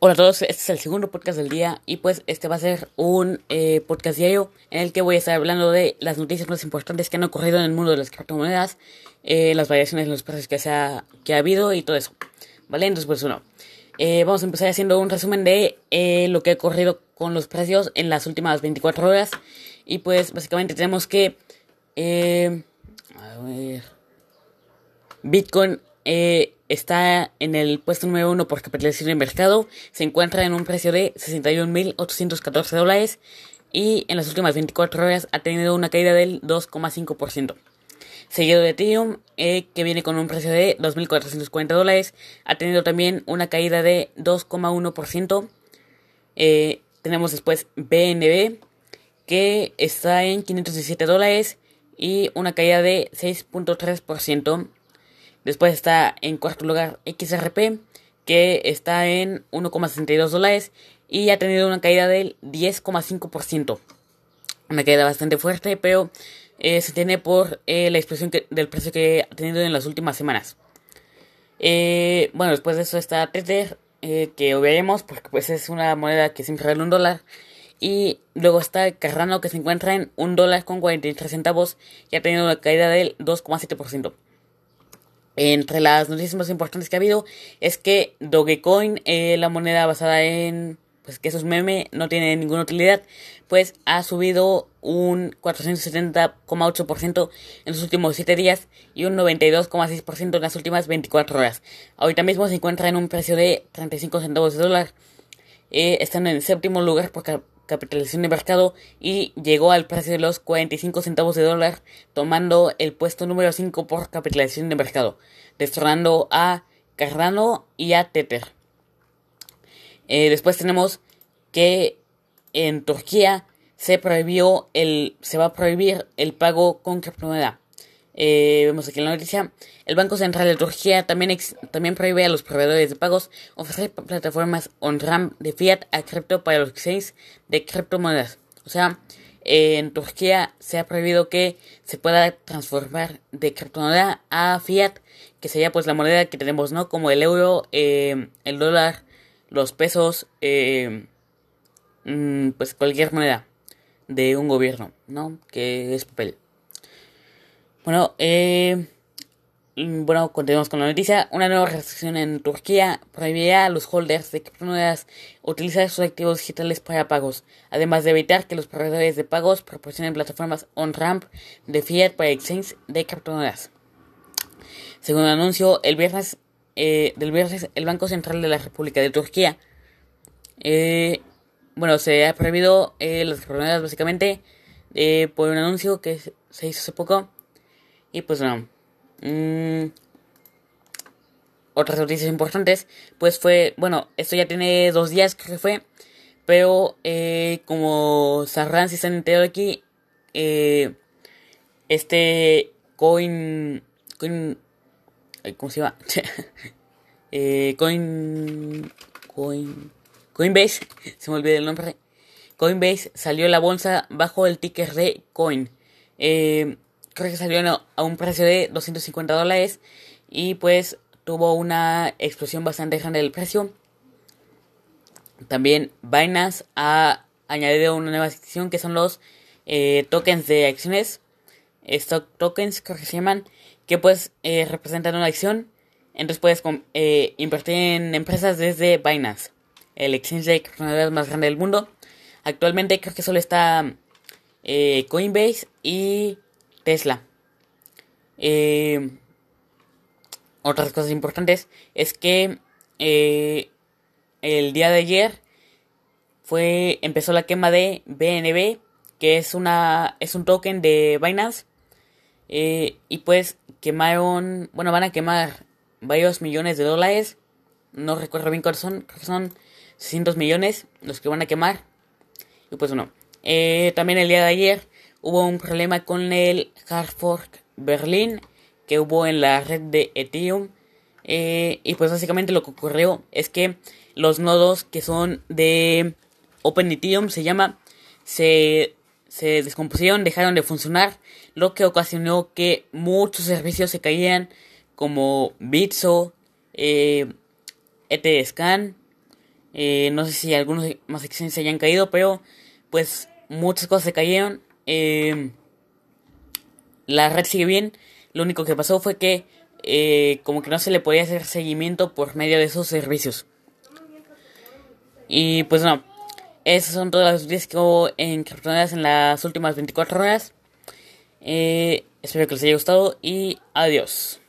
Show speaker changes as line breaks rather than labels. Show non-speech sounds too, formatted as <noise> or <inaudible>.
Hola a todos, este es el segundo podcast del día y pues este va a ser un eh, podcast diario en el que voy a estar hablando de las noticias más importantes que han ocurrido en el mundo de las criptomonedas, eh, las variaciones en los precios que, se ha, que ha habido y todo eso. ¿Vale? Entonces pues bueno, eh, vamos a empezar haciendo un resumen de lo que ha ocurrido con los precios en las últimas 24 horas y pues básicamente tenemos que... a ver... Bitcoin está en el puesto número uno por capitalización de mercado, se encuentra en un precio de 61.814 dólares y en las últimas 24 horas ha tenido una caída del 2,5%. Seguido de Ethereum, eh, que viene con un precio de 2.440 dólares, ha tenido también una caída de 2,1%. Eh, tenemos después BNB, que está en 517 dólares y una caída de 6.3%. Después está en cuarto lugar XRP, que está en 1,62 dólares y ha tenido una caída del 10,5%. Una caída bastante fuerte, pero eh, se tiene por eh, la expresión del precio que ha tenido en las últimas semanas. Eh, bueno, después de eso está Tether, que obviaremos porque pues es una moneda que siempre vale un dólar. Y luego está Cardano que se encuentra en un dólar con 43 centavos y ha tenido una caída del 2,7%. Entre las noticias más importantes que ha habido es que Dogecoin, eh, la moneda basada en pues que esos meme, no tiene ninguna utilidad, pues ha subido un 470,8% en los últimos 7 días y un 92,6% en las últimas 24 horas. Ahorita mismo se encuentra en un precio de 35 centavos de dólar. Eh, en séptimo lugar porque capitalización de mercado y llegó al precio de los 45 centavos de dólar, tomando el puesto número 5 por capitalización de mercado, destronando a Cardano y a Tether. Eh, después tenemos que en Turquía se prohibió el se va a prohibir el pago con criptomoneda. Eh, vemos aquí la noticia. El Banco Central de Turquía también, también prohíbe a los proveedores de pagos ofrecer plataformas on-ramp de fiat a cripto para los exchanges de criptomonedas. O sea, en Turquía se ha prohibido que se pueda transformar de criptomoneda a fiat, que sería pues la moneda que tenemos, ¿no? Como el euro, eh, el dólar, los pesos, eh, mm, pues cualquier moneda de un gobierno, ¿no? Que es papel. Bueno, eh, mm, bueno, continuamos con la noticia. Una nueva restricción en Turquía prohibirá a los holders de criptomonedas utilizar sus activos digitales para pagos, además de evitar que los proveedores de pagos proporcionen plataformas on-ramp de fiat para exchange de criptomonedas. Según el anuncio el viernes, eh, del viernes, el Banco Central de la República de Turquía, eh, bueno, se ha prohibido las criptomonedas básicamente por un anuncio que se hizo hace poco y pues bueno. Mm, otras noticias importantes. Pues fue. Bueno, esto ya tiene dos días que fue. Pero eh, como sabrán si están enterado aquí. Eh, este coin. Coin. ¿Cómo se llama? <laughs> eh, coin. Coin. Coinbase. <laughs> Se me olvidó el nombre. Coinbase salió la bolsa bajo el ticker de Coin. Eh, creo que salió a un precio de 250 dólares y pues tuvo una explosión bastante grande del precio. También Binance ha añadido una nueva sección que son los eh, tokens de acciones, stock tokens creo que se llaman, que pues eh, representan una acción. Entonces puedes eh, invertir en empresas desde Binance, el exchange de criptomonedas más grande del mundo. Actualmente creo que solo está Coinbase y Tesla. Eh, otras cosas importantes es que eh, el día de ayer fue empezó la quema de BNB, que es una es un token de Binance eh, y pues quemaron, bueno, van a quemar varios millones de dólares. No recuerdo bien cuáles son, son 600 millones los que van a quemar. Y pues bueno, también el día de ayer hubo un problema con el hard fork Berlín que hubo en la red de Ethereum. Eh, y pues básicamente lo que ocurrió es que los nodos que son de Open Ethereum se llama se, se descompusieron, dejaron de funcionar, lo que ocasionó que muchos servicios se caían como Bitso, eh, ETScan, Eh, no sé si algunos más exchanges se hayan caído, pero pues muchas cosas se cayeron. Eh, la red sigue bien. Lo único que pasó fue que eh, como que no se le podía hacer seguimiento por medio de esos servicios. Y pues no, esas son todas las noticias que hubo en en las últimas 24 horas. espero que les haya gustado y adiós.